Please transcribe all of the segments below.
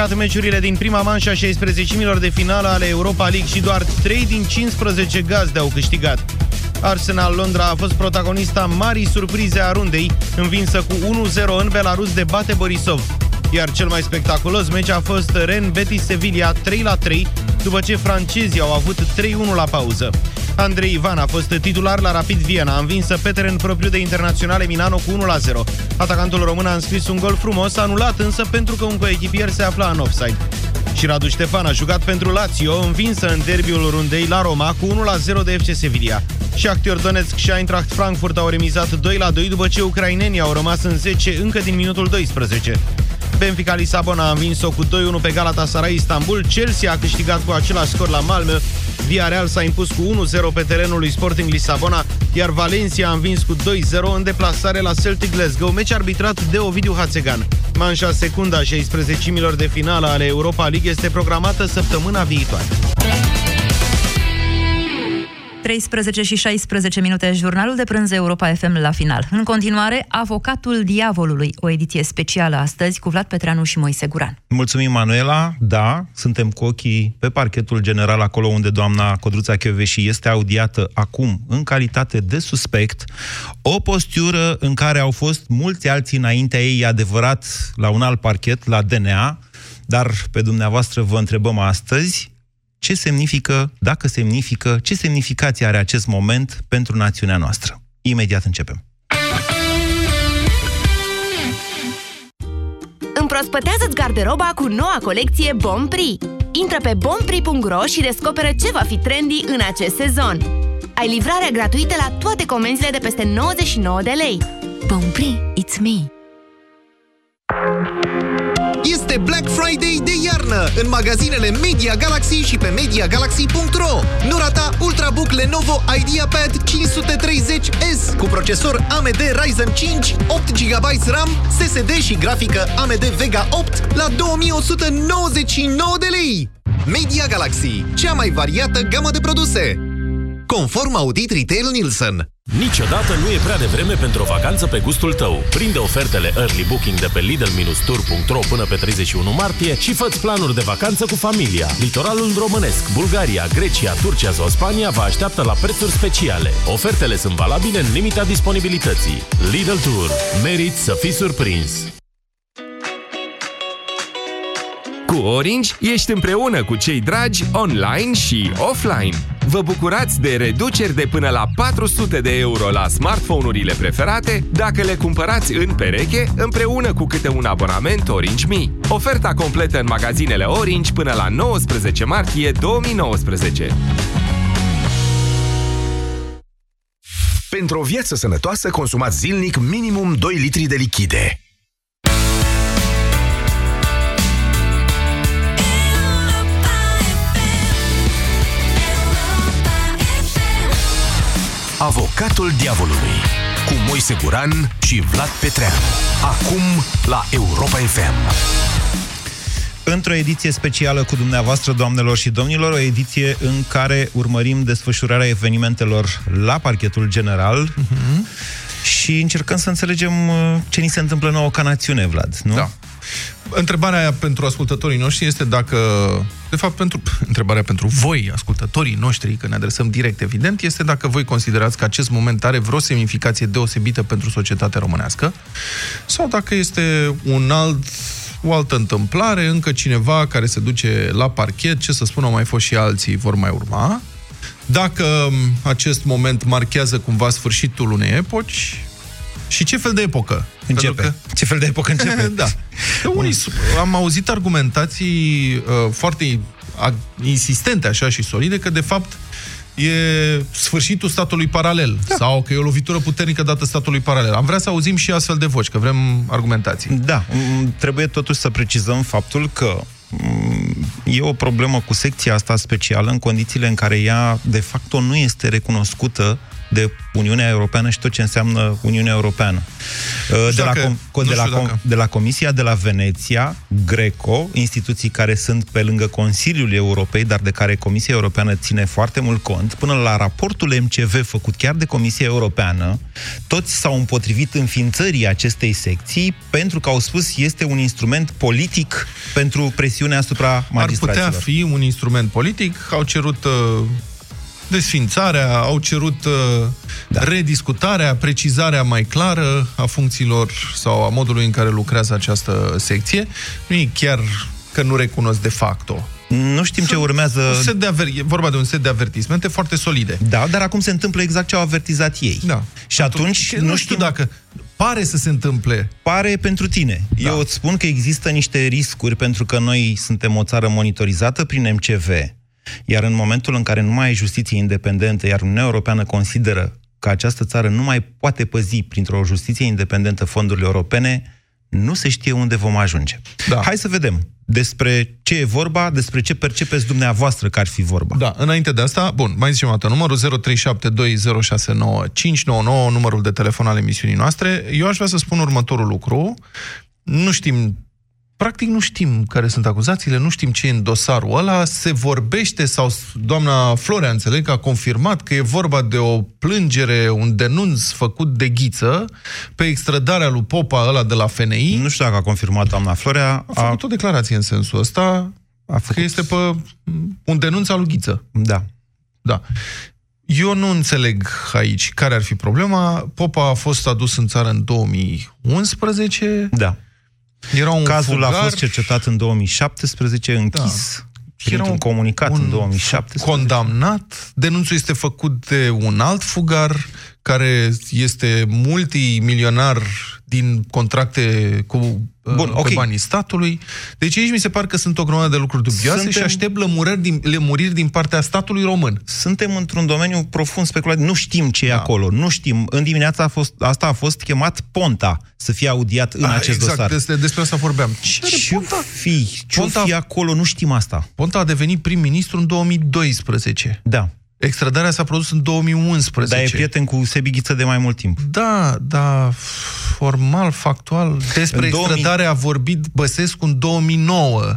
jucat meciurile din prima manșă a 16-milor de finală ale Europa League și doar 3 din 15 gazde au câștigat. Arsenal Londra a fost protagonista marii surprize a rundei, învinsă cu 1-0 în Belarus de Bate Borisov. Iar cel mai spectaculos meci a fost Ren Betis Sevilla 3-3, după ce francezii au avut 3-1 la pauză. Andrei Ivan a fost titular la Rapid Viena, învinsă pe teren propriu de Internaționale Milano cu 1-0. Atacantul român a înscris un gol frumos, anulat însă pentru că un coechipier se afla în offside. Și Radu Ștefan a jucat pentru Lazio, învinsă în derbiul rundei la Roma cu 1-0 de FC Sevilla. Și Actor Donetsk și Eintracht Frankfurt au remizat 2-2 după ce ucrainenii au rămas în 10 încă din minutul 12. Benfica Lisabona a învins-o cu 2-1 pe Galatasaray Istanbul, Chelsea a câștigat cu același scor la Malmö, Villarreal s-a impus cu 1-0 pe terenul lui Sporting Lisabona, iar Valencia a învins cu 2-0 în deplasare la Celtic Glasgow, meci arbitrat de Ovidiu Hațegan. Manșa secunda 16-milor de finală ale Europa League este programată săptămâna viitoare. 13 și 16 minute, jurnalul de prânz Europa FM la final. În continuare, Avocatul Diavolului, o ediție specială astăzi cu Vlad Petreanu și Moise Guran. Mulțumim, Manuela. Da, suntem cu ochii pe parchetul general, acolo unde doamna Codruța Chioveși este audiată acum în calitate de suspect. O postură în care au fost mulți alții înaintea ei, adevărat, la un alt parchet, la DNA, dar pe dumneavoastră vă întrebăm astăzi, ce semnifică, dacă semnifică, ce semnificație are acest moment pentru națiunea noastră. Imediat începem. Împrospătează-ți garderoba cu noua colecție Bompri. Intră pe bompri.ro și descoperă ce va fi trendy în acest sezon. Ai livrarea gratuită la toate comenzile de peste 99 de lei. Bompri, it's me! Este Black Friday de iarnă în magazinele Media Galaxy și pe MediaGalaxy.ro. Nu rata Ultrabook Lenovo IdeaPad 530S cu procesor AMD Ryzen 5, 8 GB RAM, SSD și grafică AMD Vega 8 la 2199 de lei. Media Galaxy, cea mai variată gamă de produse. Conform Audit Retail Nielsen. Niciodată nu e prea devreme pentru o vacanță pe gustul tău. Prinde ofertele Early Booking de pe Lidl-Tour.ro până pe 31 martie și fă planuri de vacanță cu familia. Litoralul românesc, Bulgaria, Grecia, Turcia sau Spania vă așteaptă la prețuri speciale. Ofertele sunt valabile în limita disponibilității. Lidl Tour. Merit să fii surprins! Cu Orange ești împreună cu cei dragi online și offline. Vă bucurați de reduceri de până la 400 de euro la smartphone-urile preferate dacă le cumpărați în pereche împreună cu câte un abonament Orange Mi. Oferta completă în magazinele Orange până la 19 martie 2019. Pentru o viață sănătoasă, consumați zilnic minimum 2 litri de lichide. Avocatul Diavolului cu Moise Guran și Vlad Petreanu. Acum la Europa FM. Într-o ediție specială cu dumneavoastră, doamnelor și domnilor, o ediție în care urmărim desfășurarea evenimentelor la parchetul general uh-huh. și încercăm să înțelegem uh, ce ni se întâmplă nouă ca națiune, Vlad, nu? Da. Întrebarea pentru ascultătorii noștri este dacă, de fapt, pentru, întrebarea pentru voi, ascultătorii noștri, că ne adresăm direct, evident, este dacă voi considerați că acest moment are vreo semnificație deosebită pentru societatea românească sau dacă este un alt o altă întâmplare, încă cineva care se duce la parchet, ce să spun, au mai fost și alții, vor mai urma. Dacă acest moment marchează cumva sfârșitul unei epoci, și ce fel de epocă? Începe. Că... Ce fel de epocă începe? da. Unii, am auzit argumentații uh, foarte insistente așa și solide că de fapt e sfârșitul statului paralel da. sau că e o lovitură puternică dată statului paralel. Am vrea să auzim și astfel de voci, că vrem argumentații. Da, trebuie totuși să precizăm faptul că e o problemă cu secția asta specială în condițiile în care ea de facto nu este recunoscută de Uniunea Europeană și tot ce înseamnă Uniunea Europeană. Uh, de, la, dacă- com- nu de, la, știu com- dacă- de la Comisia de la Veneția, Greco, instituții care sunt pe lângă Consiliul Europei, dar de care Comisia Europeană ține foarte mult cont, până la raportul MCV făcut chiar de Comisia Europeană, toți s-au împotrivit înființării acestei secții pentru că au spus este un instrument politic pentru presiunea asupra Ar magistraților. putea fi un instrument politic, au cerut uh, desfințarea, au cerut uh, da. rediscutarea, precizarea mai clară a funcțiilor sau a modului în care lucrează această secție. Nu e chiar că nu recunosc de facto. Nu știm ce urmează... Un set de aver- e vorba de un set de avertismente foarte solide. Da, dar acum se întâmplă exact ce au avertizat ei. Da. Și atunci, nu știu dacă pare să se întâmple. Pare pentru tine. Da. Eu îți spun că există niște riscuri pentru că noi suntem o țară monitorizată prin MCV, iar în momentul în care nu mai ai justiție independentă, iar Uniunea Europeană consideră că această țară nu mai poate păzi printr-o justiție independentă fondurile europene, nu se știe unde vom ajunge. Da. Hai să vedem despre ce e vorba, despre ce percepeți dumneavoastră că ar fi vorba. Da, înainte de asta, bun, mai zicem o dată, numărul 0372069599, numărul de telefon al emisiunii noastre. Eu aș vrea să spun următorul lucru. Nu știm, practic nu știm care sunt acuzațiile, nu știm ce e în dosarul ăla, se vorbește, sau doamna Florea, înțeleg, a confirmat că e vorba de o plângere, un denunț făcut de ghiță pe extradarea lui Popa ăla de la FNI. Nu știu dacă a confirmat doamna Florea. A făcut o declarație în sensul ăsta, a făcut... că este pe un denunț al lui Ghiță. Da. Da. Eu nu înțeleg aici care ar fi problema. Popa a fost adus în țară în 2011. Da. Era un Cazul fugar. a fost cercetat în 2017, închis da. printr-un comunicat în 2017. condamnat. Denunțul este făcut de un alt fugar care este multimilionar din contracte cu Bun, Bun, ok. pe banii statului. Deci aici mi se pare că sunt o grămadă de lucruri dubioase Suntem- și aștept lămuriri din, lămuriri din partea statului român. Suntem într-un domeniu profund speculativ. Nu știm ce e Da. acolo. Nu știm. În dimineața a fost, asta a fost chemat Ponta să fie audiat în Ah, acest exact, dosar. Despre, despre asta vorbeam. Ce are Ce Ponta? fi? Ce Ponta- fi acolo? Nu știm asta. Ponta a devenit prim-ministru în 2012. Da. Extradarea s-a produs în 2011. Dar e prieten cu Sebi Ghiță de mai mult timp. Da, da, formal, factual, despre În 2000 extradare a vorbit Băsescu în 2009,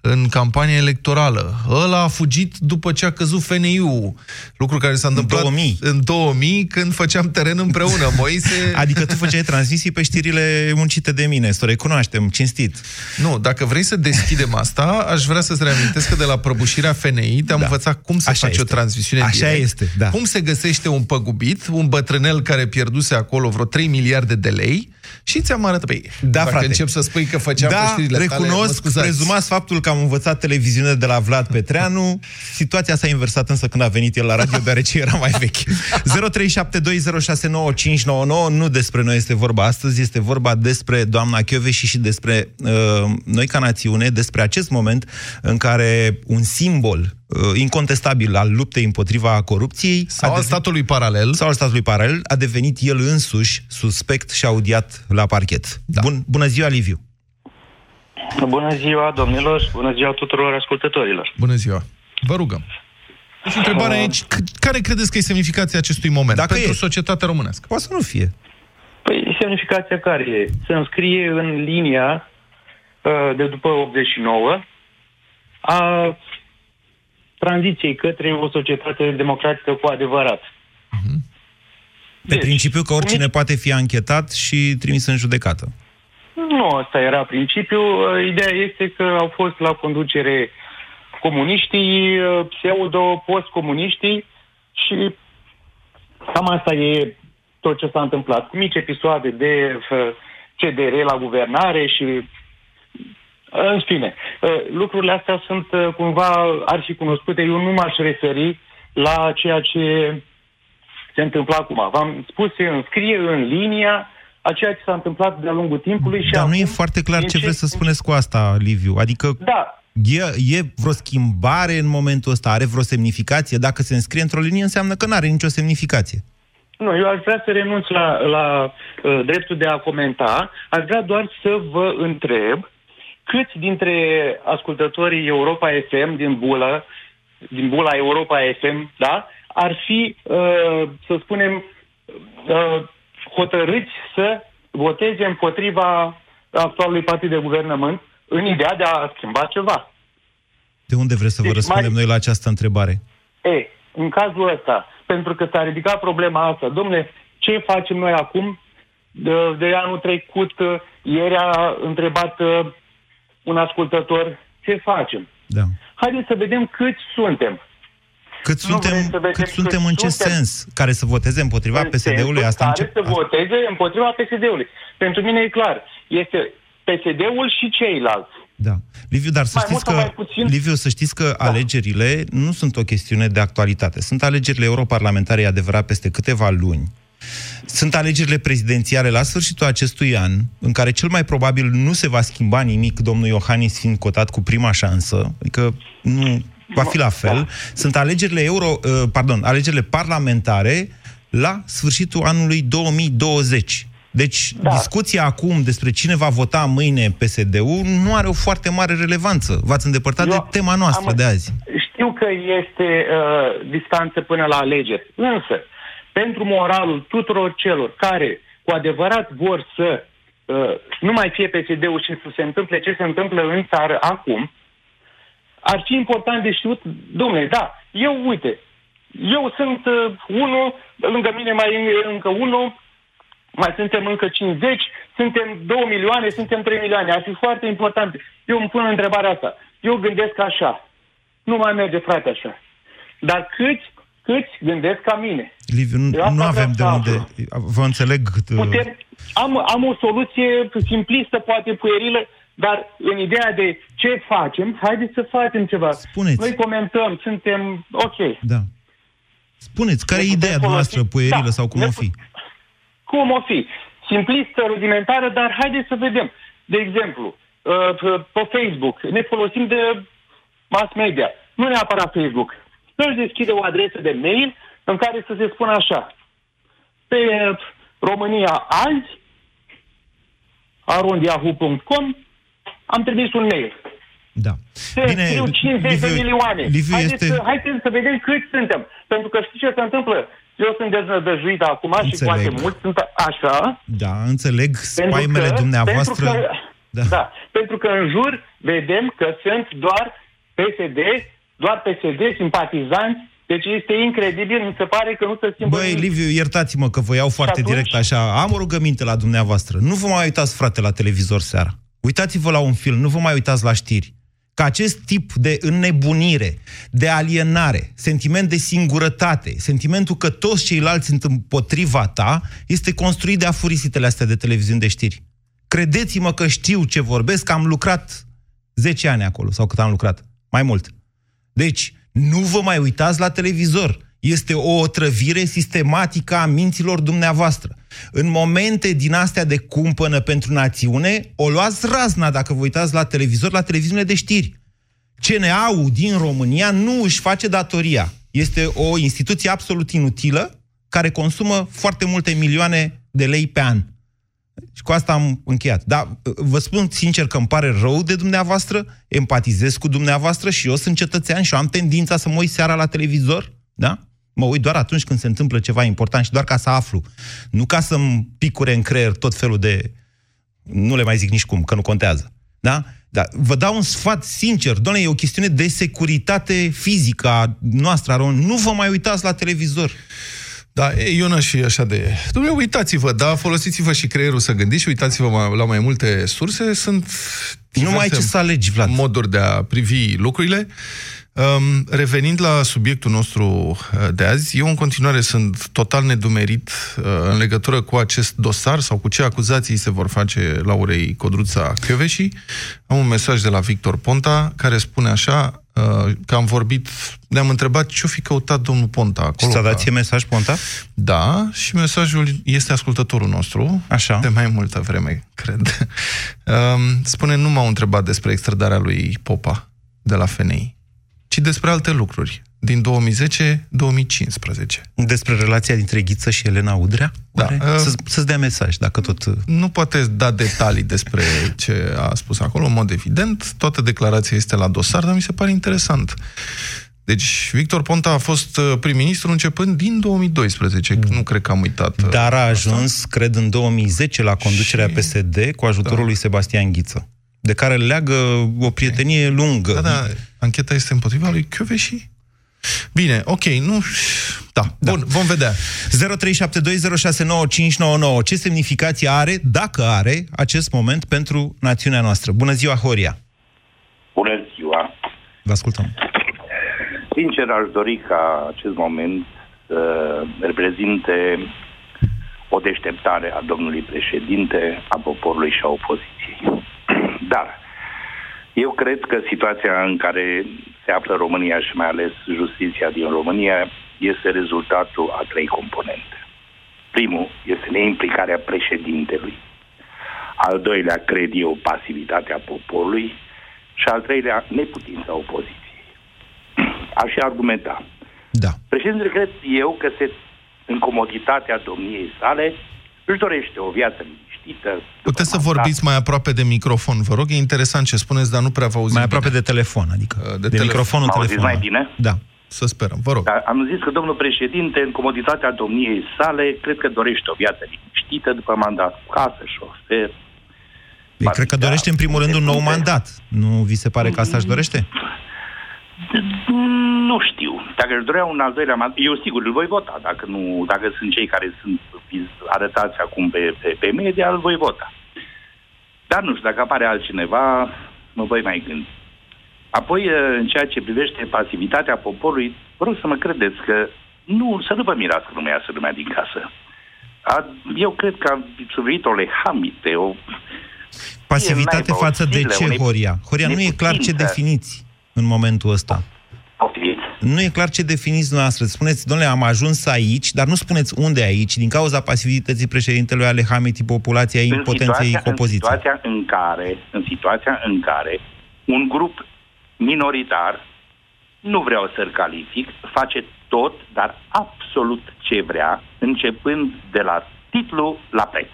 în campania electorală. Ăla a fugit după ce a căzut FNI-ul, lucru care s-a întâmplat 2000. în 2000 când făceam teren împreună. Moise... Adică tu făceai transmisii pe știrile muncite de mine, să o recunoaștem, cinstit. Nu, dacă vrei să deschidem asta, aș vrea să-ți reamintesc că de la prăbușirea FNI te-am Da. învățat cum să Așa faci o este. transmisiune în Așa direct, este, da. cum se găsește un păgubit, un bătrânel care pierduse acolo vreo 3 miliarde de lei și ți-am arătat pe ei. Da, Dacă frate. încep să spui că făceam pe Da, știrile tale, mă recunosc, scuzați. prezumați faptul că am învățat televiziune de la Vlad Petreanu. Situația s-a inversat însă când a venit el la radio, deoarece era mai vechi. 0372069599, nu despre noi este vorba astăzi, este vorba despre doamna Chioveși și despre uh, noi ca națiune, despre acest moment în care un simbol uh, incontestabil al luptei împotriva corupției Sau a al devenit- statului paralel. sau al statului paralel, a devenit el însuși suspect și audiat la parchet. Da. Bun, bună ziua, Liviu! Bună ziua, domnilor, bună ziua tuturor ascultătorilor. Bună ziua. Vă rugăm. Deci întrebarea e, aici, c- care credeți că e semnificația acestui moment Dacă pentru e. societatea românească? Poate să nu fie. Păi, semnificația care e? Se înscrie în linia uh, de după 89 a tranziției către o societate democratică cu adevărat. Pe Deci, principiu că oricine poate fi anchetat și trimis în judecată. Nu, asta era principiul. Uh, Ideea este că au fost la conducere comuniștii, uh, pseudo-postcomuniștii și cam asta e tot ce s-a întâmplat. Cu mici episoade de uh, CDR la guvernare și uh, în fine, uh, lucrurile astea sunt uh, cumva arși cunoscute. Eu nu m-aș referi la ceea ce se întâmplă acum. V-am spus, se înscrie în linia a ceea ce s-a întâmplat de-a lungul timpului și Dar nu acum e foarte clar ce încet- vreți să spuneți cu asta, Liviu. Adică Da, e, e vreo schimbare în momentul ăsta? Are vreo semnificație? Dacă se înscrie într-o linie, înseamnă că nu are nicio semnificație. Nu, eu aș vrea să renunț la, la uh, dreptul de a comenta. Aș vrea doar să vă întreb câți dintre ascultătorii Europa FM din Bulă, din Bula Europa FM, da, ar fi, uh, să spunem, uh, hotărâți să voteze împotriva actualului partid de guvernământ în ideea de a schimba ceva. De unde vreți să vă Deci răspundem mai- noi la această întrebare? E, în cazul ăsta, pentru că s-a ridicat problema asta, domnule, ce facem noi acum? De, de anul trecut, uh, ieri a întrebat uh, un ascultător ce facem. Da. Haideți să vedem câți suntem. Cât Nu vrei suntem, să vedem cât cât suntem în ce suntem? sens? Care să voteze împotriva În PSD-ului? sensul Asta care încep... să voteze împotriva PSD-ului. Pentru mine e clar. Este PSD-ul și ceilalți. Da. Liviu, dar să Mai știți mult sau că, mai puțin? Liviu, să știți că da. alegerile nu sunt o chestiune de actualitate. Sunt alegerile europarlamentare, e adevărat, peste câteva luni. Sunt alegerile prezidențiale la sfârșitul acestui an, în care cel mai probabil nu se va schimba nimic, domnul Iohannis fiind cotat cu prima șansă, adică nu va fi la fel. Sunt alegerile euro, uh, pardon, alegerile parlamentare la sfârșitul anului 2020. Deci, da. discuția acum despre cine va vota mâine PSD-ul nu are o foarte mare relevanță. V-ați îndepărtat Eu de tema noastră am- de azi. Știu că este uh, distanță până la alegeri, însă, pentru moralul tuturor celor care cu adevărat vor să uh, nu mai fie PSD-ul și să se întâmple ce se întâmplă în țară acum, ar fi important de știut, domnule, da, eu, uite, eu sunt uh, unul, lângă mine mai e încă unul, mai suntem încă 50, suntem 2 milioane, suntem 3 milioane. Ar fi foarte important. Eu îmi pun întrebarea asta. Eu gândesc așa. Nu mai merge, frate, așa. Dar câți, câți gândesc ca mine? Liviu, nu, Eu asta nu vreau avem să de unde... aflu. Vă înțeleg... uh, Putem, am, am o soluție simplistă, poate puerilă, dar în ideea de ce facem, haideți să facem ceva. Spuneți. Noi comentăm, suntem ok. Da. Spuneți, care e Ne putem ideea folosi- noastră, puierilă Da, sau cum ne o pu- fi? Cum o fi? Simplistă, rudimentară, dar haideți să vedem. De exemplu, uh, pe- pe Facebook, ne folosim de mass media. Nu neapărat Facebook. Să-și deschide o adresă de mail în care să se spună așa. Pe uh, România azi, arondiahu.com, am trimis un mail. Da. Se Bine, scriu 50 de milioane. Liviu haideți, este... să, haideți să vedem câți suntem. Pentru că știți ce se întâmplă? Eu sunt deznădăjuit acum și Înțeleg. poate mulți sunt așa. Da, înțeleg Pentru spaimele că- dumneavoastră. Pentru că, Da. da. da. Pentru că în jur vedem că sunt doar PSD, doar PSD, simpatizanți. Deci este incredibil, mi se pare că nu se schimbă Băi, nimic. Liviu, iertați-mă că vă iau foarte atunci? direct așa. Am o rugăminte la dumneavoastră. Nu vă mai uitați, frate, la televizor seara. Uitați-vă la un film, nu vă mai uitați la știri. Că acest tip de înnebunire, de alienare, sentiment de singurătate, sentimentul că toți ceilalți sunt împotriva ta, este construit de afurisitele astea de televiziuni de știri. Credeți-mă că știu ce vorbesc, că am lucrat 10 ani acolo, sau cât am lucrat, mai mult. Deci, nu vă mai uitați la televizor. Este o otrăvire sistematică a minților dumneavoastră. În momente din astea de cumpănă pentru națiune, o luați razna dacă vă uitați la televizor, la televiziunile de știri. CNA-ul din România nu își face datoria. Este o instituție absolut inutilă care consumă foarte multe milioane de lei pe an. Și cu asta am încheiat. Dar vă spun sincer că îmi pare rău de dumneavoastră, empatizez cu dumneavoastră și eu sunt cetățean și eu am tendința să mă uit seara la televizor, da? Mă uit doar atunci când se întâmplă ceva important și doar ca să aflu. Nu ca să-mi picure în creier tot felul de... Nu le mai zic nici cum, că nu contează. Da? Dar vă dau un sfat sincer, doamne, e o chestiune de securitate fizică a noastră, a rom- Nu vă mai uitați la televizor. Da, e Iona și așa de... Dom'le, uitați-vă, da, folosiți-vă și creierul să gândiți și uitați-vă mai- la mai multe surse. Sunt Nu mai ai ce să alegi, Vlad. moduri de a privi lucrurile. Um, revenind la subiectul nostru uh, de azi, eu în continuare sunt total nedumerit uh, în legătură cu acest dosar sau cu ce acuzații se vor face Laurei Codruța Chioveși. Am un mesaj de la Victor Ponta care spune așa uh, că am vorbit, ne-am întrebat ce-o fi căutat domnul Ponta acolo. Și ți-a dat ca- ție mesaj, Ponta? da, și mesajul este ascultătorul nostru. Așa. De mai multă vreme, cred. Um, Spune, nu m-au întrebat despre extradarea lui Popa de la FNI, ci despre alte lucruri din 2010-2015. Despre relația dintre Ghiță și Elena Udrea? Da, Oare? uh, Să, să-ți dea mesaj, dacă tot... uh, Nu poate da detalii despre ce a spus acolo, în mod evident. Toată declarația este la dosar, dar mi se pare interesant. Deci, Victor Ponta a fost uh, prim-ministru începând din 2012. Mm. Nu cred că am uitat. uh, Dar a ajuns, cred, în 2010 la conducerea Și- PSD cu ajutorul Da. lui Sebastian Ghiță, de care leagă o prietenie lungă. Da, da, ancheta este împotriva lui Chioveși? Bine, ok, nu... Da, Da. bun, vom vedea. 0372069599. Ce semnificație are, dacă are, acest moment pentru națiunea noastră? Bună ziua, Horia! Bună ziua! Vă ascultăm. Sincer, aș dori ca acest moment să reprezinte o deșteptare a domnului președinte, a poporului și a opoziției. Dar eu cred că situația în care se află România și mai ales justiția din România este rezultatul a trei componente. Primul este neimplicarea președintelui. Al doilea, cred eu, pasivitatea poporului. Și al treilea, neputința opoziției. Aș și argumenta. Da. Președintele cred eu că se, în comoditatea domniei sale își dorește o viață liniștită. după Puteți să mandat. vorbiți mai aproape de microfon, vă rog? E interesant ce spuneți, dar nu prea vă auzim Mai aproape bine. de telefon, adică Uh, de de, de telefon. microfonul M-auziți telefonului. mai bine? Da. Să sperăm, vă rog. Dar am zis că domnul președinte, în comoditatea domniei sale, cred că dorește o viață liniștită după mandat, casă, șofer. Eu cred că dorește în primul rând un nou Multe. mandat. Nu vi se pare că asta își dorește? Nu știu. Dacă își dorea un al doilea mandat, eu sigur îl voi vota. Dacă, nu, dacă sunt cei care sunt arătați acum pe, pe, pe media, îl voi vota. Dar nu știu, dacă apare altcineva, mă voi mai gândi. Apoi, în ceea ce privește pasivitatea poporului, vă rog să mă credeți că nu, să nu vă mirați că nu mai iasă lumea din casă. A, eu cred că a suferit o lehamite, o... Pasivitate naiba, o față de silă, ce, o ne- Horia? Horia, nu e clar ce neputință. definiți în momentul ăsta. Poftiți. Nu e clar ce definiți dumneavoastră. Spuneți, domnule, am ajuns aici, dar nu spuneți unde aici, din cauza pasivității președintelui Alehamiti, populației, în impotenței situația, în opoziției. situația în care, în situația în care un grup minoritar, nu vreau să-l calific, face tot, dar absolut ce vrea, începând de la titlu la preț.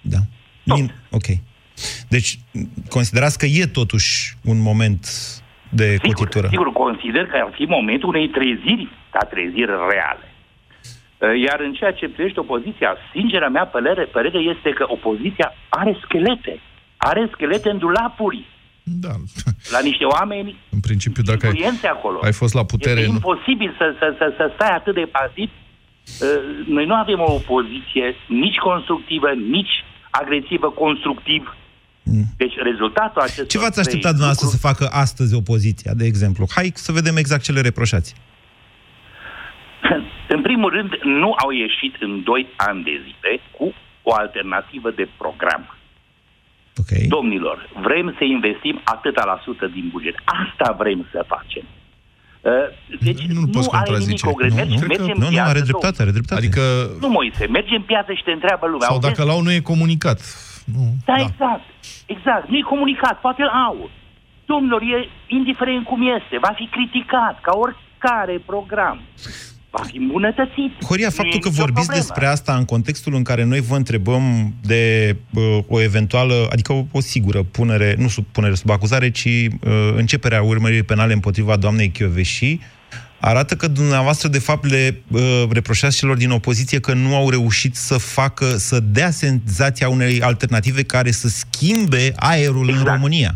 Da. Min- ok. Deci, considerați că e totuși un moment de Sigur, cotitură. sigur, consider că ar fi momentul unei treziri, dar treziri reale. Uh, Iar în ceea ce privește opoziția, singura mea părere, părere este că opoziția are schelete. Are schelete în dulapuri. Da. La niște oameni În principiu, dacă ai, influențe acolo. ai fost la putere... Este nu- imposibil să, să, să, să stai atât de pasiv. Uh, Noi nu avem o opoziție nici constructivă, nici agresivă, constructiv. Deci rezultatul acestor Mm. Ce v-ați trei așteptat dumneavoastră să lucruri- facă astăzi opoziția, de exemplu? Hai să vedem exact ce le reproșați. În primul rând, nu au ieșit în 2 ani de zile cu o alternativă de program. Ok. Domnilor, vrem să investim atâta la sută din buget. Asta vrem să facem. Uh, Deci Nu-l nu, poți are contrazice. nimic o greșeală. Nu, nu, Mergem nu, nu, piață, are domnule. dreptate, are dreptate. Adică, Nu, Moise, merge în piață și te întreabă lumea. sau auziți? dacă l-au, nu e comunicat. Nu, Da, exact. Exact. Nu e comunicat, poate îl au. Domnilor, e indiferent cum este, va fi criticat ca oricare program. Va fi îmbunătățit. Horia, Nu faptul e că nicio vorbiți problemă. despre asta în contextul în care noi vă întrebăm de uh, o eventuală, adică o, o sigură punere, nu sub punere sub acuzare, ci uh, începerea urmăririi penale împotriva doamnei Chioveși, arată că dumneavoastră, de fapt, le uh, reproșați celor din opoziție că nu au reușit să facă, să dea senzația unei alternative care să schimbe aerul Exact. în România.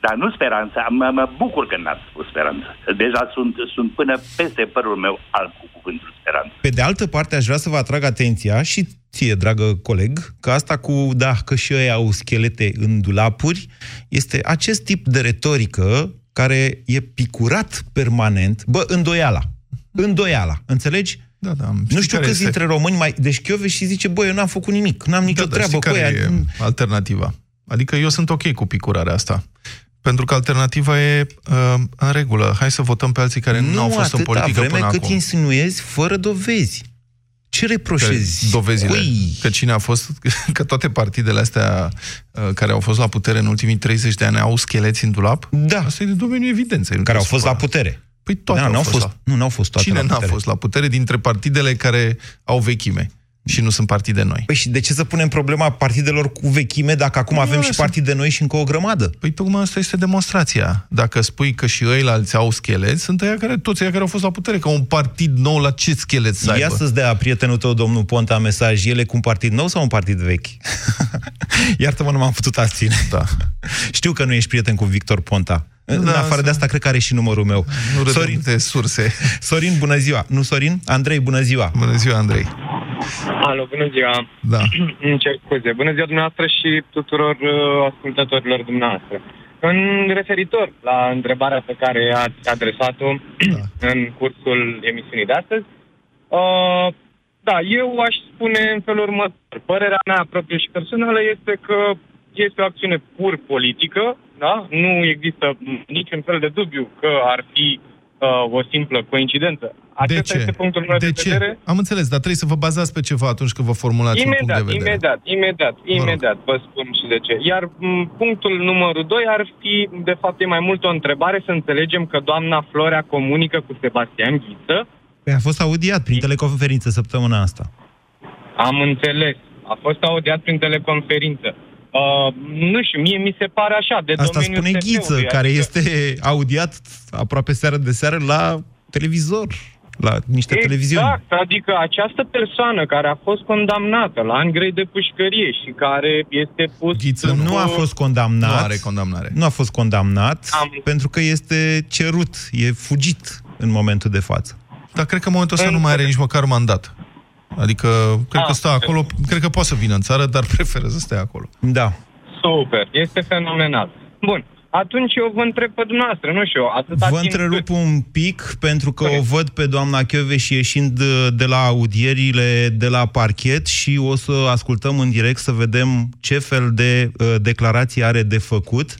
Dar nu speranța. Mă, mă bucur că n-ați spus speranță. Deja sunt, sunt până peste părul meu alb cu cuvântul speranță. Pe de altă parte, aș vrea să vă atrag atenția și ție, dragă coleg, că asta cu, da, că și ei au schelete în dulapuri, este acest tip de retorică care e picurat permanent, bă, îndoiala. Îndoiala, înțelegi? Da, da. Nu știu câți dintre români mai... Deci Chioveș și zice, bă, eu n-am făcut nimic, n-am nicio da, dar treabă știi cu care ea. e alternativa? Adică eu sunt ok cu picurarea asta. Pentru că alternativa e uh, în regulă. Hai să votăm pe alții care nu, au fost în atâta politică vreme până cât acum. insinuezi fără dovezi. Ce reproșezi? Că dovezile. Cui? Că cine a fost, că toate partidele astea uh, care au fost la putere în ultimii 30 de ani au scheleți în dulap? Da. Asta e de domeniul evidenței. nu Care au te fost la supăra. putere. Păi toate Da, au n-au fost, fost, la... nu, n-au fost toate Cine la n-a putere. fost la putere dintre partidele care au vechime? Și nu sunt partide noi. Păi și de ce să punem problema partidelor cu vechime dacă acum avem și partide noi și încă o grămadă? Păi tocmai asta este demonstrația. Dacă spui că și ăilalți au schelet, sunt ăia care, toți ăia care au fost la putere, ca un partid nou la ce schelet să aibă? Ia să-ți dea prietenul tău, domnul Ponta, mesaj. Ele cu un partid nou sau un partid vechi? Iartă-mă, nu m-am putut abține. Da. Știu că nu ești prieten cu Victor Ponta. Da, în afară de asta, cred că are și numărul meu. Nu Sorin de surse. Sorin, bună ziua. Nu Sorin? Andrei, bună ziua. Bună ziua, Andrei. Alo, bună ziua. Da. Îmi cer scuze. Bună ziua dumneavoastră și tuturor uh, ascultătorilor dumneavoastră. În referitor la întrebarea pe care ați adresat-o da. în cursul emisiunii de astăzi, uh, da, eu aș spune în felul următor. Părerea mea proprie și personală este că este o acțiune pur politică, da? Nu există niciun fel de dubiu că ar fi uh, o simplă coincidență. Acesta de ce? este punctul meu de, de de ce? vedere. Am înțeles, dar trebuie să vă bazați pe ceva atunci când vă formulați Imediat, un punct de vedere. imediat, imediat, imediat vă spun și de ce. Iar m, punctul numărul 2 ar fi, de fapt, e mai mult o întrebare să înțelegem că doamna Florea comunică cu Sebastian Ghiță. Păi a fost audiat prin teleconferință săptămâna asta. Am înțeles. A fost audiat prin teleconferință. Uh, nu știu, mie mi se pare așa, de Asta domeniul spune SF-ului, Ghiță, care adică- este audiat aproape seară de seară la televizor, la niște exact, televiziuni. adică această persoană care a fost condamnată la ani grei de pușcărie și care este pus... Ghiță nu a fost condamnat. Nu are condamnare. Nu a fost condamnat Am- pentru că este cerut, e fugit în momentul de față. Dar cred că în momentul ăsta nu mai are nici măcar mandat. Adică, cred Ah, că stă acolo, cred că poate să vină în țară, dar preferă să stea acolo. Da. Super, este fenomenal. Bun, atunci eu vă întreb pe dumneavoastră, nu știu, atâta Vă timp întrerup un pic pentru că o văd pe doamna și ieșind uh, de la audierile de la parchet și o să ascultăm în direct să vedem ce fel de uh, declarații are de făcut.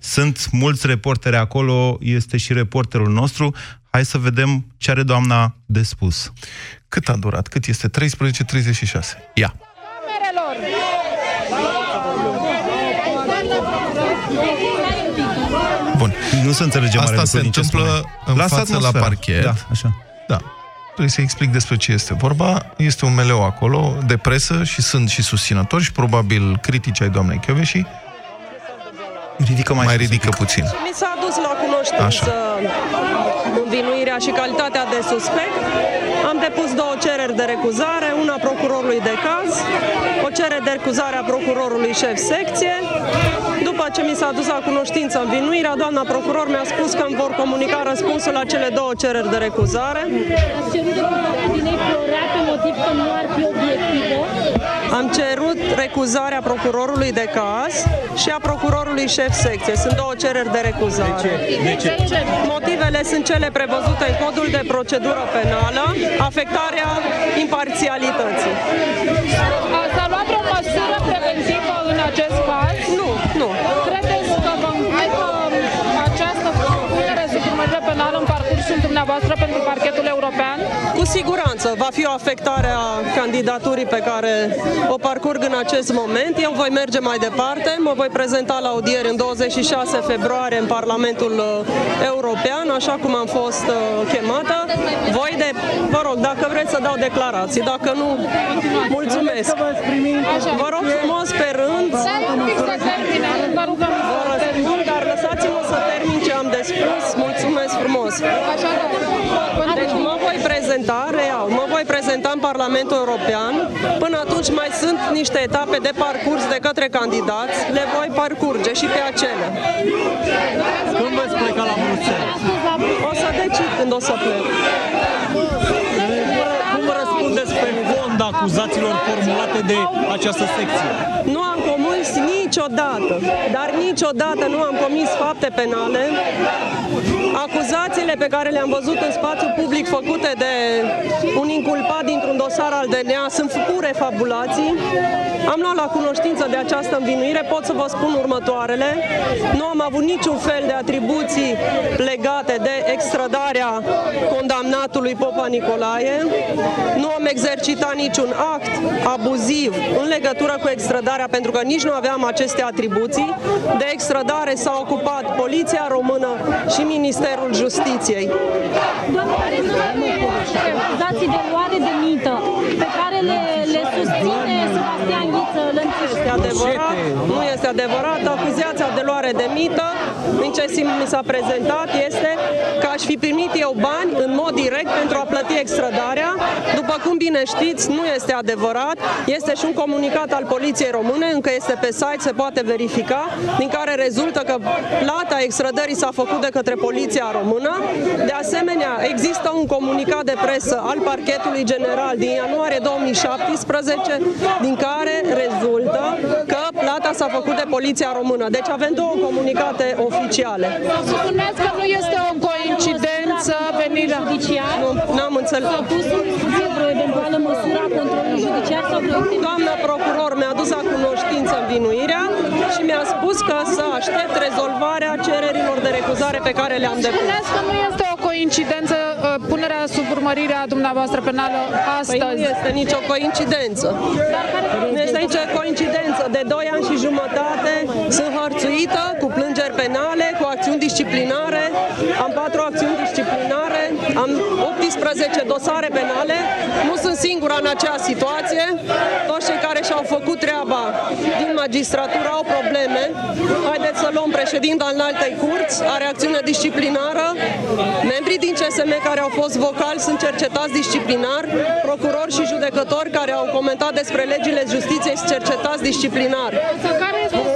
Sunt mulți reporteri acolo, este și reporterul nostru. Hai să vedem ce are doamna de spus. Cât a durat? Cât este? 13.36. Ia. Bun. Nu se înțelege mare Asta lucru se din ce întâmplă spune. în Lasă față la atmosfera. parchet. Da, așa. Da. Trebuie să explic despre ce este vorba. Este un meleu acolo de presă și sunt și susținători și probabil critici ai doamnei Chioveși. Ridică mai, mai sus un ridică pic. puțin. Mi s-a adus la cunoștință învinuirea și calitatea de suspect. Am depus două cereri de recuzare, una procurorului de caz, o cerere de recuzare a procurorului șef secție. După ce mi s-a adus la cunoștință învinuirea, doamna procuror mi-a spus că îmi vor comunica răspunsul la cele două cereri de recuzare. Am cerut recuzarea procurorului de caz și a procurorului șef secție. Sunt două cereri de recuzare. De ce? De ce? Motivele sunt cele prevăzute în codul de procedură penală, afectarea imparțialității. S-a luat vreo măsură preventivă în acest caz? Nu, nu. Dumneavoastră pentru parchetul european? Cu siguranță va fi o afectare a candidaturii pe care o parcurg în acest moment. Eu voi merge mai departe, mă voi prezenta la audieri în 26 februarie în Parlamentul uh, European, așa cum am fost uh, chemată. Voi de, vă rog, dacă vreți să dau declarații, dacă nu, mulțumesc. Vă rog frumos pe rând. Stai un pic să termine, vă rugăm. Vă răspund, dar lăsați-mă să termin ce am de spus. Mulțumesc frumos. Deci mă voi prezenta, real, mă voi prezenta în Parlamentul European. Până atunci mai sunt niște etape de parcurs de către candidați. Le voi parcurge și pe acelea. Când veți pleca la Bruxelles? O să decid când o să plec. Cum vă răspundeți pe fond acuzațiilor formulate de această secție? Nu am comis niciodată, dar niciodată nu am comis fapte penale. Acuzațiile pe care le-am văzut în spațiu public făcute de un inculpat dintr-un dosar al DNA sunt pure fabulații. Am luat la cunoștință de această învinuire, pot să vă spun următoarele. Nu am avut niciun fel de atribuții legate de extradarea condamnatului Popa Nicolae. Nu am exercitat niciun act abuziv în legătură cu extradarea, pentru că nici nu aveam aceste atribuții. De extradare s-a ocupat Poliția Română și Ministerul Justiției. Acuzații de luare de mită este adevărat, nu este adevărat. Acuzația de luare de mită, în ce sim mi s-a prezentat, este că aș fi primit eu bani în mod direct pentru a plăti extradarea. După cum bine știți, nu este adevărat. Este și un comunicat al Poliției Române, încă este pe site, se poate verifica, din care rezultă că plata extradării s-a făcut de către Poliția Română. De asemenea, există un comunicat de presă al Parchetului General din ianuarie 2017, din care rezultă că plata s-a făcut de Poliția Română. Deci avem două comunicate oficiale. Spuneți că nu este o coincidență venirea... Nu, n-am înțeles. S-a pus în discuție vreo eventuală măsură a controlului judiciar sau vreo... Doamna procuror mi-a dus la cunoștință învinuirea și mi-a spus că să aștept rezolvarea cererilor de recuzare pe care le-am depus. Spuneți că nu este o coincidență uh, punerea sub urmărire a dumneavoastră penală astăzi. Păi nu este nicio coincidență. Nu este nicio coincidență. De 2 ani și jumătate sunt hărțuită cu plângeri penale, cu acțiuni disciplinare. Am patru acțiuni disciplinare, am 18 dosare penale. Nu sunt singura în acea situație. Toți cei care și-au făcut treaba din magistratură au probleme. Haideți să luăm președinte al altei curți, are acțiune disciplinară. Membrii din CSM care au fost vocali sunt cercetați disciplinar, procurori și judecători care au comentat despre legile justiției sunt cercetați disciplinar.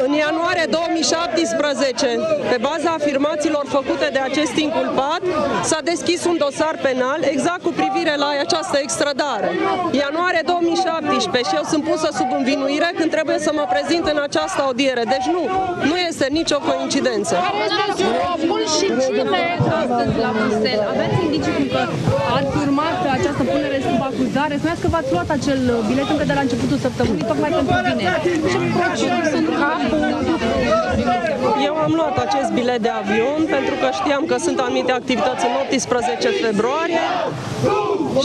În ianuarie 2017, pe baza afirmațiilor făcute de acest inculpat, s-a deschis un dosar penal exact cu privire la această extradare. Ianuarie 2017 și eu sunt pusă sub învinuire când trebuie să mă prezint în această audiere. Deci nu, nu este nicio coincidență. Care este scopul și cine astăzi la Bruxelles? Aveți indicii cum că ați urmat pe această punere sub acuzare? Spuneați că v-ați luat acel bilet încă de la începutul săptămânii, tocmai pentru vineri. Ce proceduri sunt capul? Eu am luat acest bilet de avion pentru că știam că sunt anumite activități în 18 februarie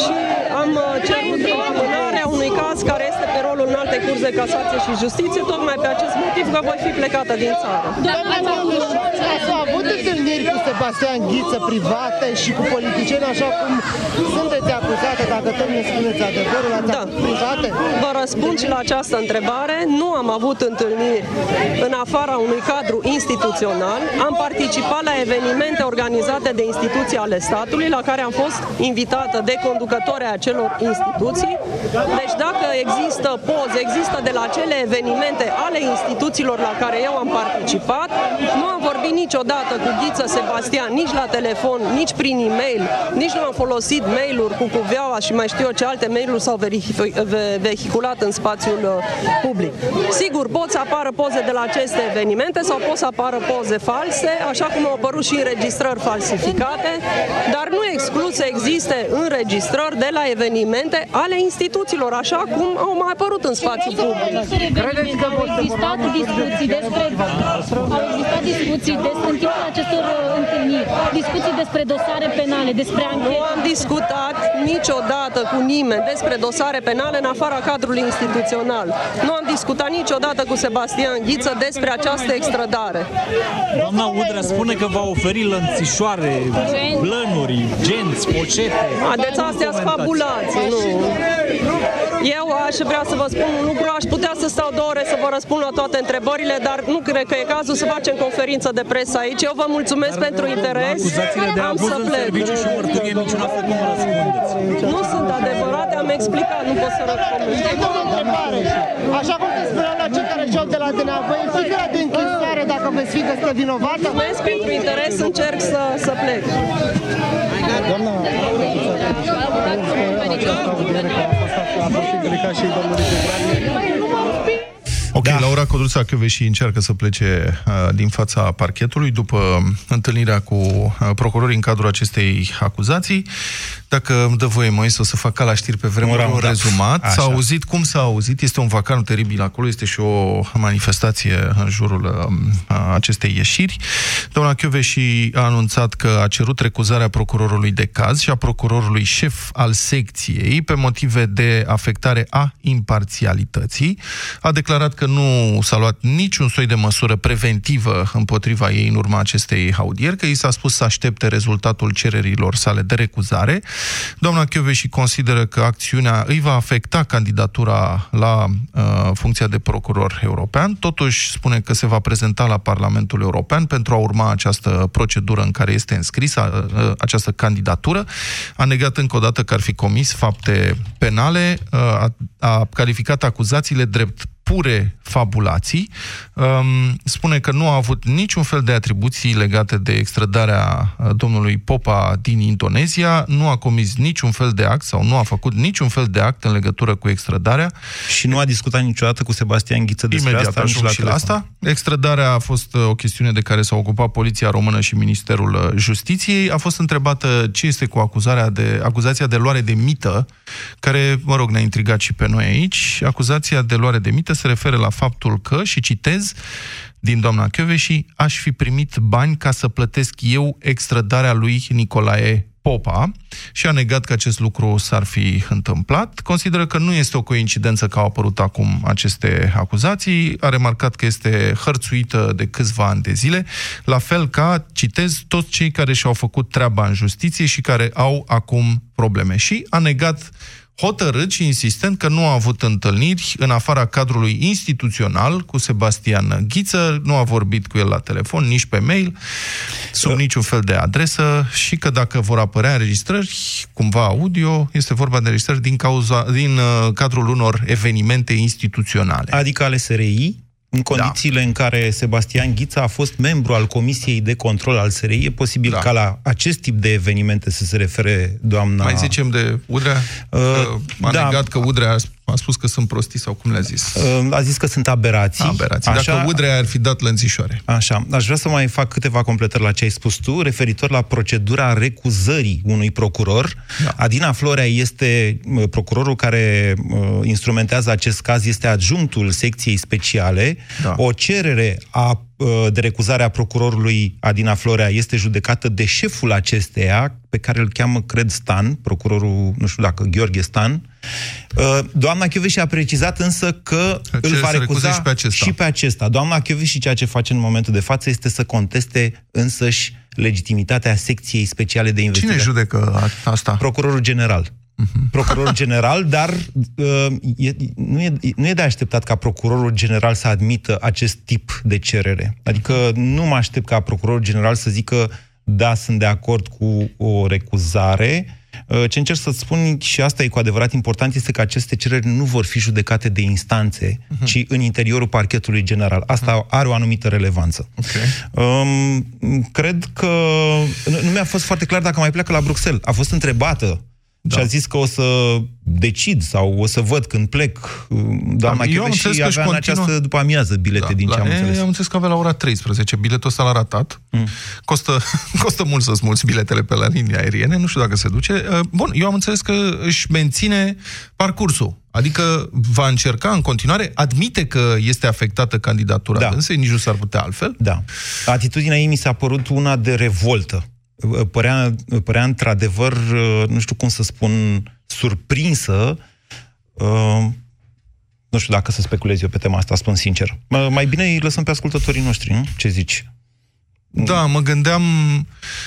și am uh, cerut amânarea unui caz care este pe rolul în alte curse de casație și justiție, tocmai pe acest motiv că voi fi plecată din țară. Ați avut întâlniri cu Sebastian Ghiță private și cu politicieni așa cum sunteți acuzate, dacă tot ne spuneți adevărul, ați Da. avut private? Vă răspund și la această întrebare. Nu am avut întâlniri în afara unui cadru instituțional. Am participat la evenimente organizate de instituții ale statului, la care am fost invitată de conducători ai acelor instituții. Deci dacă există poze, există de la acele evenimente ale instituțiilor la care eu am participat. Nu am vorbit niciodată cu Ghiță Sebastian, nici la telefon, nici prin e-mail, nici nu am folosit mail-uri cu cuveaua și mai știu eu ce alte mail-uri s-au verifi- ve- vehiculat în spațiul uh, public. Sigur, pot să apară poze de la aceste evenimente sau pot să apară poze false, așa cum au apărut și înregistrări falsificate, dar nu exclus să existe înregistrări de la evenimente ale instituțiilor, așa cum au mai apărut în spațiul public. Credeți că au existat discuții despre au existat discuții despre în timpul acestor uh, întâlniri, discuții despre dosare penale, despre anchete. Nu am discutat niciodată cu nimeni despre dosare penale în afara cadrului instituțional. Nu am discutat niciodată cu Sebastian Ghiță despre această extradare. Doamna Udrea spune că va oferi lănțișoare, blănuri, genți, pocete. Haideți, astea sunt fabulații, nu. ¡Rumbo! Eu aș vrea să vă spun un lucru, aș putea să stau două ore să vă răspund la toate întrebările, dar nu cred că e cazul să facem conferință de presă aici. Eu vă mulțumesc pentru interes. Acuzațiile de Am abuz să în plec. serviciu și mărturie niciuna fel cum răspundeți. Nu sunt adevărate, am explicat, nu pot să răspund. Încă o întrebare. Așa cum te spuneam la cei care și-au de la DNA, voi fi grad de închisoare dacă veți fi găsită vinovată? Mulțumesc pentru interes, încerc să, să plec. Doamna, această audiere care a fost, a fost 繰り返し挑んでみてください。Ok, da. Laura Codruța și încearcă să plece uh, din fața parchetului după întâlnirea cu uh, procurorii în cadrul acestei acuzații. Dacă îmi dă voie, Moise, o să fac ca la știri pe vremuri Un un roundup. rezumat. Așa. S-a auzit cum s-a auzit. Este un vacan teribil acolo, este și o manifestație în jurul uh, acestei ieșiri. Doamna și a anunțat că a cerut recuzarea procurorului de caz și a procurorului șef al secției pe motive de afectare a imparțialității. A declarat că nu s-a luat niciun soi de măsură preventivă împotriva ei în urma acestei audieri, că i s-a spus să aștepte rezultatul cererilor sale de recuzare. Doamna și consideră că acțiunea îi va afecta candidatura la uh, funcția de procuror european, totuși spune că se va prezenta la Parlamentul European pentru a urma această procedură în care este înscrisă uh, această candidatură. A negat încă o dată că ar fi comis fapte penale, uh, a, a calificat acuzațiile drept pure fabulații, um, spune că nu a avut niciun fel de atribuții legate de extradarea uh, domnului Popa din Indonezia, nu a comis niciun fel de act sau nu a făcut niciun fel de act în legătură cu extradarea. Și nu a discutat niciodată cu Sebastian Ghiță despre Imediat asta, ajung nici la și la telefon. asta. Extradarea a fost uh, o chestiune de care s-a ocupat Poliția Română și Ministerul uh, Justiției. A fost întrebată ce este cu acuzarea de, acuzația de luare de mită, care, mă rog, ne-a intrigat și pe noi aici. Acuzația de luare de mită se referă la faptul că, și citez, din doamna Chioveși, aș fi primit bani ca să plătesc eu extradarea lui Nicolae Popa și a negat că acest lucru s-ar fi întâmplat. Consideră că nu este o coincidență că au apărut acum aceste acuzații. A remarcat că este hărțuită de câțiva ani de zile, la fel ca, citez, toți cei care și-au făcut treaba în justiție și care au acum probleme. Și a negat hotărât și insistent că nu a avut întâlniri în afara cadrului instituțional cu Sebastian Ghiță, nu a vorbit cu el la telefon, nici pe mail, sub niciun fel de adresă și că dacă vor apărea înregistrări, cumva audio, este vorba de înregistrări din, cauza, din uh, cadrul unor evenimente instituționale. Adică ale SRI, în condițiile da. în care Sebastian Ghița a fost membru al Comisiei de Control al SRI, e posibil da. ca la acest tip de evenimente să se refere doamna... Mai zicem de Udrea? Uh, a da. negat că Udrea a spus că sunt prostii sau cum le-a zis? Uh, a zis că sunt aberații. Aberații. Așa, Dacă Udrea ar fi dat lănțișoare. Așa. Aș vrea să mai fac câteva completări la ce ai spus tu, referitor la procedura recuzării unui procuror. Da. Adina Florea este uh, procurorul care uh, instrumentează acest caz, este adjunctul secției speciale. Da. O cerere a de recuzare a procurorului Adina Florea este judecată de șeful acesteia, pe care îl cheamă, cred, Stan, procurorul, nu știu dacă, Gheorghe Stan. Doamna Chioveși a precizat însă că Ce îl va recuza și pe acesta. și pe acesta. Doamna Chioveși ceea ce face în momentul de față este să conteste însăși legitimitatea secției speciale de investigare. Cine judecă asta? Procurorul general. Uh-huh. Procurorul general, dar uh, e, nu, e, nu e de așteptat ca procurorul general să admită acest tip de cerere. Adică nu mă aștept ca procurorul general să zică da, sunt de acord cu o recuzare. Uh, ce încerc să spun, și asta e cu adevărat important, este că aceste cereri nu vor fi judecate de instanțe, uh-huh. ci în interiorul parchetului general. Asta uh-huh. are o anumită relevanță. Okay. Um, cred că... Nu, nu mi-a fost foarte clar dacă mai pleacă la Bruxelles. A fost întrebată da. și a zis că o să decid sau o să văd când plec doamna Da, eu am Chioveși înțeles și că avea își în continuă- această după amiază bilete Da, din ce la- am e, înțeles. Am înțeles că avea la ora 13. Biletul ăsta l-a ratat. Mm. Costă, costă mult să smulți biletele pe la linia aeriene. Nu știu dacă se duce. Uh, Bun, eu am înțeles că își menține parcursul. Adică va încerca în continuare, admite că este afectată candidatura da. însă, nici nu s-ar putea altfel. Da. Atitudinea ei mi s-a părut una de revoltă. Părea, părea într-adevăr, nu știu cum să spun, surprinsă. Uh, Nu știu dacă să speculez eu pe tema asta, spun sincer. Mă- Mai bine îi lăsăm pe ascultătorii noștri, nu? Ce zici? Da, mă gândeam,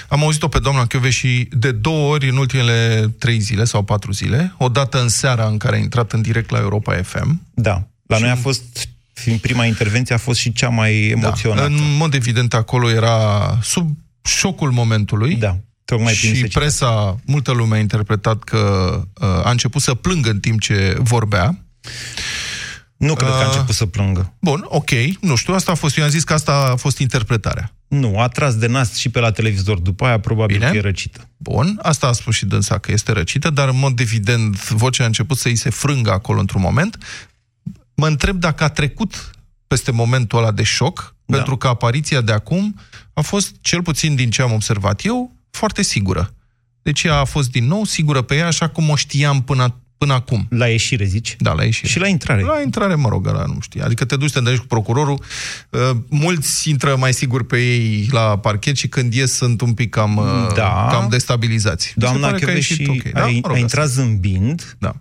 am auzit-o pe doamna și de două ori în ultimele trei zile sau patru zile, o dată în seara în care a intrat în direct la Europa FM. Da. La noi a fost, fiind prima intervenție, a fost și cea mai emoționată. Da. În mod evident, acolo era sub șocul momentului. Da. Tocmai prin și seceta. presa, multă lume a interpretat că uh, a început să plângă în timp ce vorbea. Nu cred că a Uh, început să plângă. Bun, ok, nu știu, asta a fost, eu am zis că asta a fost interpretarea. Nu, a tras de nas și pe la televizor. După aia, probabil Bine. că e răcită. Bun, asta a spus și dânsa că este răcită, dar în mod evident vocea a început să îi se frângă acolo într-un moment. Mă întreb dacă a trecut peste momentul ăla de șoc, da. pentru că apariția de acum a fost, cel puțin din ce am observat eu, foarte sigură. Deci ea a fost din nou sigură pe ea, așa cum o știam până, până acum. La ieșire, zici? Da, la ieșire. Și la intrare. La intrare, mă rog, ăla nu știu. Adică te duci, te întâlnești cu procurorul, uh, mulți intră mai sigur pe ei la parchet și când ies sunt un pic cam, uh, Da. cam destabilizați. Mi se Doamna pare că a Chioveși ieșit ok. a, Da? Mă rog, a intrat zâmbind da.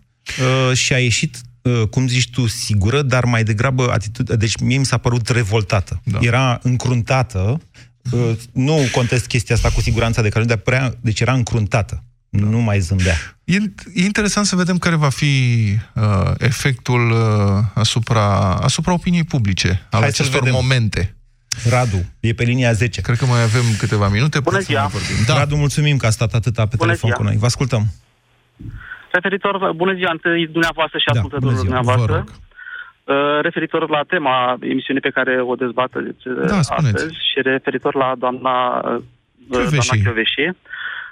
uh, și a ieșit uh, cum zici tu, sigură, dar mai degrabă atitudine. Deci mie mi s-a părut revoltată. Da. Era încruntată. Uh, Nu contest chestia asta cu siguranța de care dar prea, deci era încruntată. Nu mai zâmbea. E, e interesant să vedem care va fi uh, efectul uh, asupra, asupra opiniei publice al Hai să-l acestor vedem. momente. Radu, e pe linia 10. Cred că mai avem câteva minute. Bună putem să ziua. mai vorbim. Da. Radu, mulțumim că a stat atâta pe Bună telefon ziua. cu noi. Vă ascultăm. Referitor, bună ziua întâi dumneavoastră și Da, ascultătorilor bună ziua, dumneavoastră. vă rog. Uh, referitor la tema emisiunii pe care o dezbateți uh, Da, spuneți. astăzi și referitor la doamna uh, Chioveși. doamna Chioveși.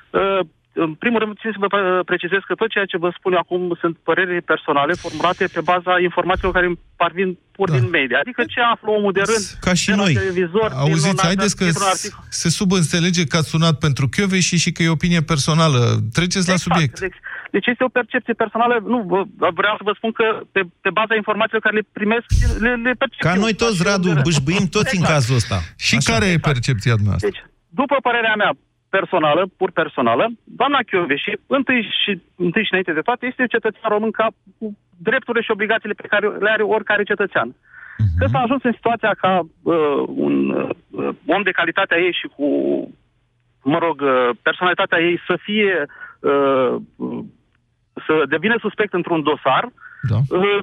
Uh, În primul rând, țin să vă uh, precizez că tot ceea ce vă spun eu acum sunt păreri personale formulate pe baza informațiilor care îmi parvin pur din media. Adică ce află omul de rând Ca și de la noi. televizor, din Auziți, un- haideți că dintr-un articol. se subînțelege că ați sunat pentru Chioveși și că e opinie personală. Treceți la subiect. Deci, deci este o percepție personală. Nu, vă- vreau să vă spun că pe, pe baza informațiilor care le primesc, le, le percep Ca eu, noi toți, și eu Radu, de rând. bâșbâim toți în Exact. cazul ăsta. Și care e percepția dumneavoastră? Deci, după părerea mea personală, pur personală, doamna Chioveși, întâi și, întâi și înainte de toate, este un cetățean român ca cu drepturile și obligațiile pe care le are oricare cetățean. Că s-a ajuns în situația ca uh, un uh, om de calitatea ei și cu, mă rog, uh, personalitatea ei să fie, uh, uh, să devină suspect într-un dosar, Da. uh,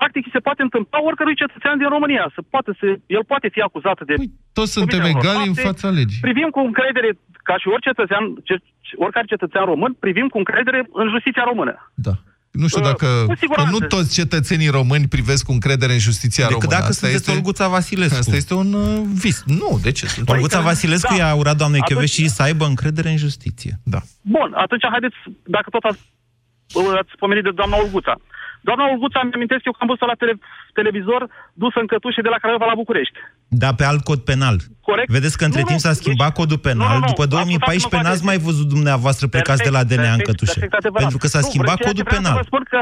practic îi se poate întâmpla oricărui cetățean din România. Să poate să, el poate fi acuzat de... Păi, Toți suntem comiterea unor egali în fapte. fața legii. Privim cu încredere, ca și orice cetățean, ce, oricare cetățean român, privim cu încredere în justiția română. Da. Nu știu Uh, dacă... cu Că siguranță. nu toți cetățenii români privesc cu încredere în justiția Decât română. dacă Asta sunteți Olguța Vasilescu. Asta este un uh, vis. Nu, de ce? Sunt Olguța Vasilescu da. i-a urat doamnei Atunci- Chioveși să aibă încredere în justiție. Da. Bun, atunci haideți, dacă tot ați, ați pomenit de doamna Olguța. Doamna Olguța, îmi amintesc eu că am văzut la tele, televizor dusă în cătușe de la Craiova la București. Dar pe alt cod penal. Corect. Vedeți că între Nu, timp nu, s-a schimbat deci- codul penal. nu, nu, După ascultați-mă 2014 n-ați foarte mai văzut dumneavoastră plecați de la DNA în Perfect, cătușe. perfect adevărat. Pentru că s-a Nu, schimbat ceea ce codul vreau să penal. Vă spun că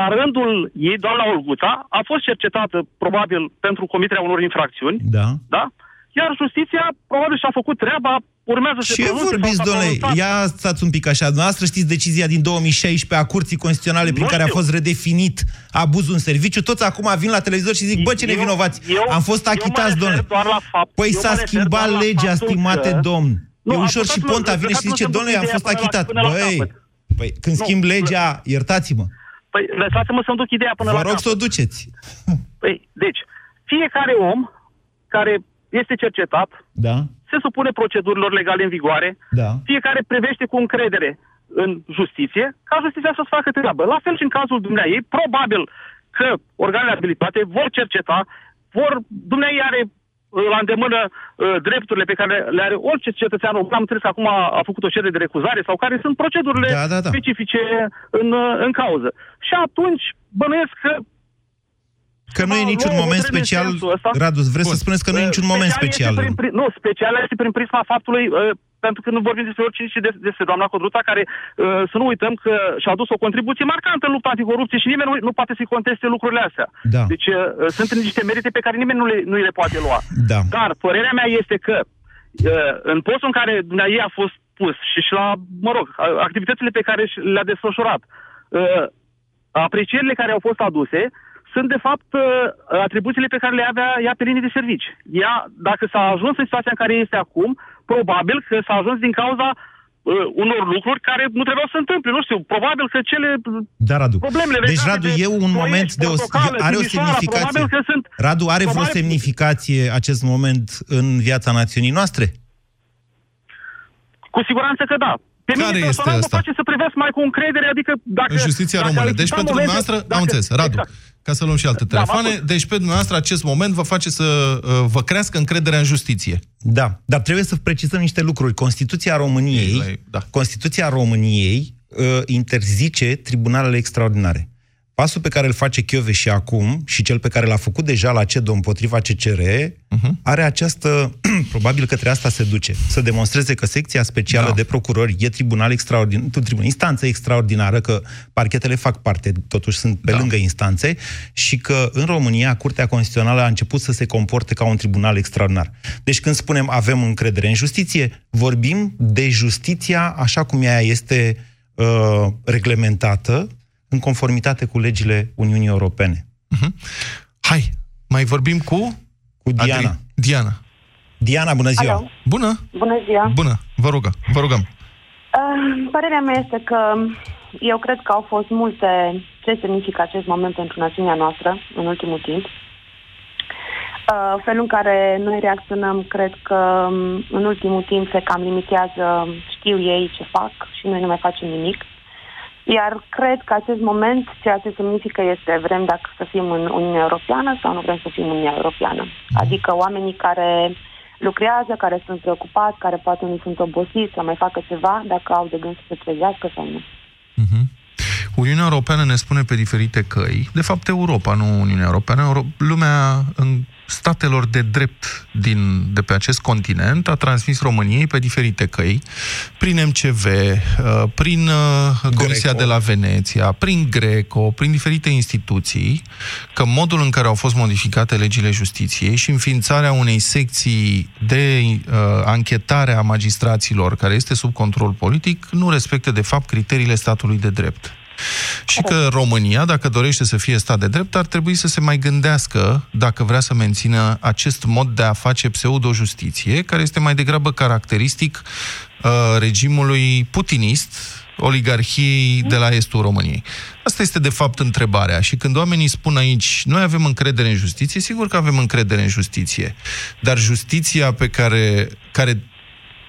la rândul ei, doamna Olguța, a fost cercetată probabil pentru comiterea unor infracțiuni, Da. da? Iar justiția probabil și-a făcut treaba, urmează să se Ce pronunțe vorbiți, sau s-a domnule? pronunțat. Ia stați un pic așa. Dumneavoastră știți decizia din 2016 a Curții Constituționale prin Nu care a știu. fost redefinit abuzul în serviciu. Toți acum vin la televizor și zic, bă, ce Eu- nevinovați. eu- Am fost eu mă achitați, refer domnule. doar la fapt- Păi eu s-a mă refer schimbat doar la legea, faptul stimate că- domn. Nu, e ușor și ascultați-mă, Ponta vine și lăsați-mă zice, să-mi domnule, duc am ideea fost până la- achitat. până la Băi, capăt. păi când Nu, schimb bă- legea, iertați-mă. Păi lăsați-mă să-mi duc ideea până Vă la rog capăt. să o duceți. Păi, deci, fiecare om care este cercetat Da? se supune procedurilor legale în vigoare, Da. fiecare privește cu încredere în justiție, ca justiția să-ți facă treabă. La fel și în cazul dumneai, probabil că organele abilitate vor cerceta, vor, dumneai are uh, la îndemână uh, drepturile pe care le are orice cetățean român. Am înțeles că acum a, a făcut o cerere de recuzare sau care sunt procedurile Da, da, da. specifice în, uh, în cauză. Și atunci bănuiesc că Că nu e va niciun lua o moment hotărâre în special. sensul ăsta. Radu, vreți să spuneți că nu e niciun moment Special special. Este prin, prin, nu, special este prin prisma faptului, uh, pentru că nu vorbim despre oricine și des- despre doamna Codruța, care, uh, să nu uităm că și-a adus o contribuție marcantă în lupta anticorupție și nimeni nu, nu poate să-i conteste lucrurile astea. Da. Deci uh, sunt niște merite pe care nimeni nu le, nu le poate lua. Da. Dar părerea mea este că uh, în postul în care ei a fost pus și și la, mă rog, a- activitățile pe care și le-a desfășurat, uh, aprecierile care au fost aduse sunt, de fapt, uh, atribuțiile pe care le avea ea pe linii de servici. Ea, dacă s-a ajuns în situația în care este acum, probabil că s-a ajuns din cauza uh, unor lucruri care nu trebuiau să se întâmple. Nu știu, probabil că cele Da, Radu. problemele Deci, legate Radu, de e un Ploiești, moment de o, Portocală, are o Timișoara, semnificație. Probabil că sunt Radu, are vreo probabil- semnificație acest moment în viața națiunii noastre? Cu siguranță că da. Pe Care mine este personal asta? mă face să privesc mai cu încredere, adică dacă... În justiția dacă română. ar Deci exista pentru momente- dumneavoastră, dacă- am înțeles, Radu, Exact. ca să luăm și alte Da, telefoane, m-am deci pe dumneavoastră acest moment vă face să uh, vă crească încrederea în justiție. Da, dar trebuie să precizăm niște lucruri. Constituția României, Da. Constituția României uh, interzice tribunalele extraordinare. Pasul pe care îl face și acum și cel pe care l-a făcut deja la CEDO împotriva CCR Mhm. are această, probabil către asta se duce, să demonstreze că secția specială Da. de procurori e tribunal extraordinar, tribunal, instanță extraordinară, că parchetele fac parte, totuși sunt pe Da. lângă instanțe și că în România Curtea Constituțională a început să se comporte ca un tribunal extraordinar. Deci când spunem avem încredere în justiție, vorbim de justiția așa cum ea este uh, reglementată în conformitate cu legile Uniunii Europene. Hai, mai vorbim cu... Cu Diana. Adri- Diana. Diana, bună ziua! Alo. Bună! Bună ziua! Bună! Vă rugăm, vă rugăm. Uh, părerea mea este că eu cred că au fost multe ce semnifică acest moment pentru națiunea noastră în ultimul timp. Uh, felul în care noi reacționăm, cred că um, în ultimul timp se cam limitează, știu ei ce fac și noi nu mai facem nimic. Iar cred că acest moment, ceea ce semnifică este vrem dacă să fim în Uniunea Europeană sau nu vrem să fim în Uniunea Europeană. Adică oamenii care lucrează, care sunt preocupați, care poate nu sunt obosiți să mai facă ceva, dacă au de gând să se trezească sau nu. Uniunea Europeană ne spune pe diferite căi, de fapt Europa, nu Uniunea Europeană, Euro- lumea în statelor de drept din, de pe acest continent a transmis României pe diferite căi, prin MCV, uh, prin uh, Comisia de la Veneția, prin Greco, prin diferite instituții, că modul în care au fost modificate legile justiției și înființarea unei secții de uh, anchetare a magistraților care este sub control politic nu respectă de fapt criteriile statului de drept. Și că România, dacă dorește să fie stat de drept, ar trebui să se mai gândească dacă vrea să mențină acest mod de a face pseudo-justiție, care este mai degrabă caracteristic uh, regimului putinist, oligarhiei de la estul României. Asta este, de fapt, întrebarea. Și când oamenii spun aici, noi avem încredere în justiție, sigur că avem încredere în justiție. Dar justiția pe care, care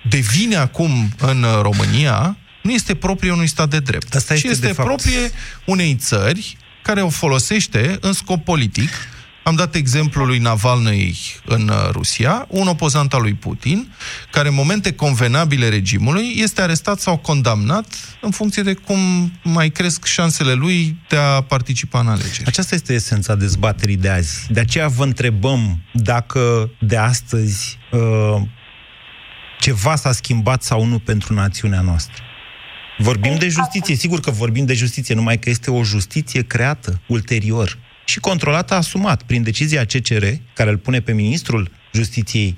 devine acum în uh, România nu este proprie unui stat de drept. Asta și este, este de fapt- proprie unei țări care o folosește în scop politic. Am dat exemplul lui Navalny în uh, Rusia, un opozant al lui Putin, care în momente convenabile regimului este arestat sau condamnat în funcție de cum mai cresc șansele lui de a participa în alegeri. Aceasta este esența dezbaterii de azi. De aceea vă întrebăm dacă de astăzi uh, ceva s-a schimbat sau nu pentru națiunea noastră. Vorbim de justiție, sigur că vorbim de justiție, numai că este o justiție creată ulterior și controlată asumat prin decizia CCR, care îl pune pe ministrul justiției,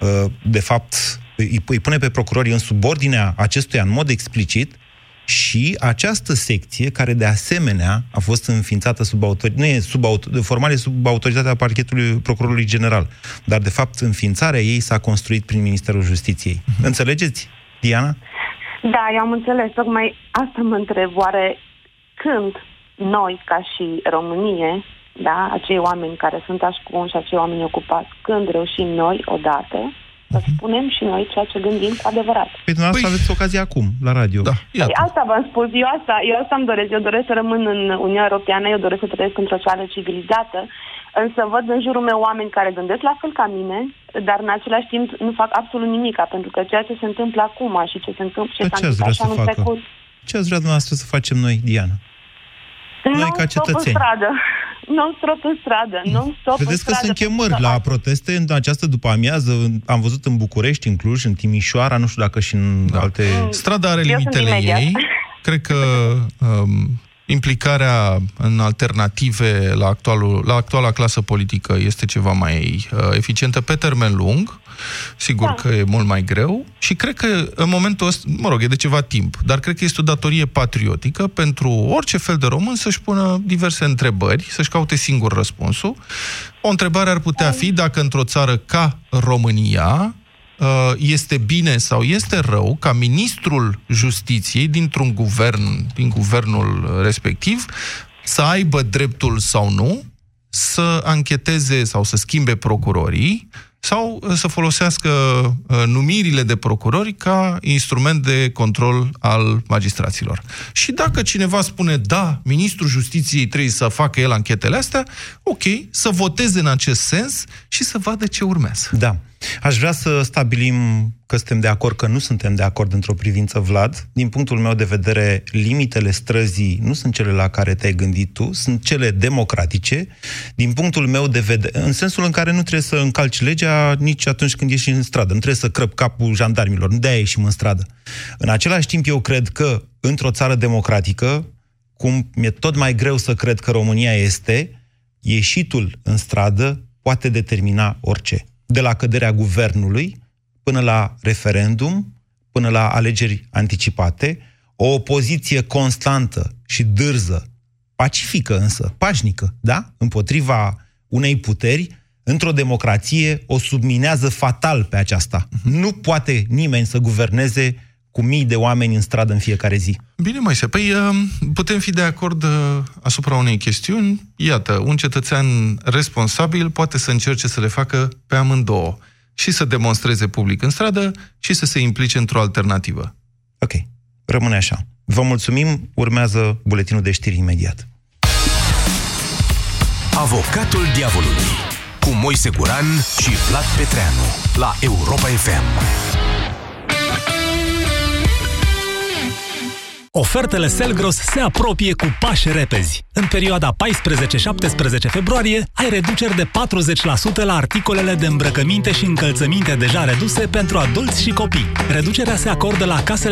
uh, de fapt, îi îi pune pe procurorii în subordinea acestuia în mod explicit, și această secție, care de asemenea a fost înființată sub autoritate, nu e sub auto, formal e sub autoritatea parchetului procurorului general, dar de fapt înființarea ei s-a construit prin Ministerul Justiției. Înțelegeți, Diana? Da, eu am înțeles. Tocmai asta mă întreb. Oare când noi, ca și Românie, da, acei oameni care sunt ascunși, acei oameni ocupați, când reușim noi odată să spunem și noi ceea ce gândim cu adevărat. Păi dumneavoastră păi... aveți ocazia acum, la radio. Da, Păi asta v-am spus, eu asta, eu asta îmi doresc. Eu doresc să rămân în Uniunea Europeană, eu doresc să trăiesc într-o țară civilizată, însă văd în jurul meu oameni care gândesc la fel ca mine, dar în același timp nu fac absolut nimic, pentru că ceea ce se întâmplă acum și ce se întâmplă, ce Dar s-a ce ați întâmplat vrea și să anul facă? trecut. Ce ați vrea dumneavoastră să facem noi, Diana? Noi ca Non-stop în cetățeni. stradă. Non-stop în stradă. Non-stop în Vedeți că stradă. sunt chemări la proteste în această după-amiază. Am văzut în București, în Cluj, în Timișoara, nu știu dacă și în da. alte... Strada are Eu sunt limitele imediat. ei. Cred că um, implicarea în alternative la, actualul, la actuala clasă politică este ceva mai uh, eficientă pe termen lung. Sigur da. că e mult mai greu și cred că în momentul ăsta, mă rog, e de ceva timp, dar cred că este o datorie patriotică pentru orice fel de român să-și pună diverse întrebări, să-și caute singur răspunsul. O întrebare ar putea fi dacă într-o țară ca România uh, este bine sau este rău ca ministrul justiției dintr-un guvern, din guvernul respectiv, să aibă dreptul sau nu să ancheteze sau să schimbe procurorii sau uh, să folosească uh, numirile de procurori ca instrument de control al magistraților. Și dacă cineva spune, da, ministrul justiției trebuie să facă el anchetele astea, ok, să voteze în acest sens și să vadă ce urmează. Da. Aș vrea să stabilim că suntem de acord, că nu suntem de acord într-o privință, Vlad. Din punctul meu de vedere, limitele străzii nu sunt cele la care te-ai gândit tu, sunt cele democratice. Din punctul meu de vedere, în sensul în care nu trebuie să încalci legea nici atunci când ieși în stradă. Nu trebuie să crăp capul jandarmilor, nu de-aia ieșim în stradă. În același timp, eu cred că într-o țară democratică, cum mi-e tot mai greu să cred că România este, ieșitul în stradă poate determina orice. De la căderea guvernului până la referendum, până la alegeri anticipate, o opoziție constantă și dârză pacifică însă, pașnică, da? Împotriva unei puteri, într-o democrație o subminează fatal pe aceasta. Nu poate nimeni să guverneze cu mii de oameni în stradă în fiecare zi. Bine, mai se. Păi uh, putem fi de acord uh, asupra unei chestiuni. Iată, un cetățean responsabil poate să încerce să le facă pe amândouă. Și să demonstreze public în stradă și să se implice într-o alternativă. Ok, rămâne așa. Vă mulțumim, urmează buletinul de știri imediat. Avocatul diavolului cu Moise Guran și Vlad Petreanu la Europa FM. Ofertele Selgros se apropie cu pași repezi. În perioada 14-17 februarie ai reduceri de 40% la articolele de îmbrăcăminte și încălțăminte deja reduse pentru adulți și copii. Reducerea se acordă la casele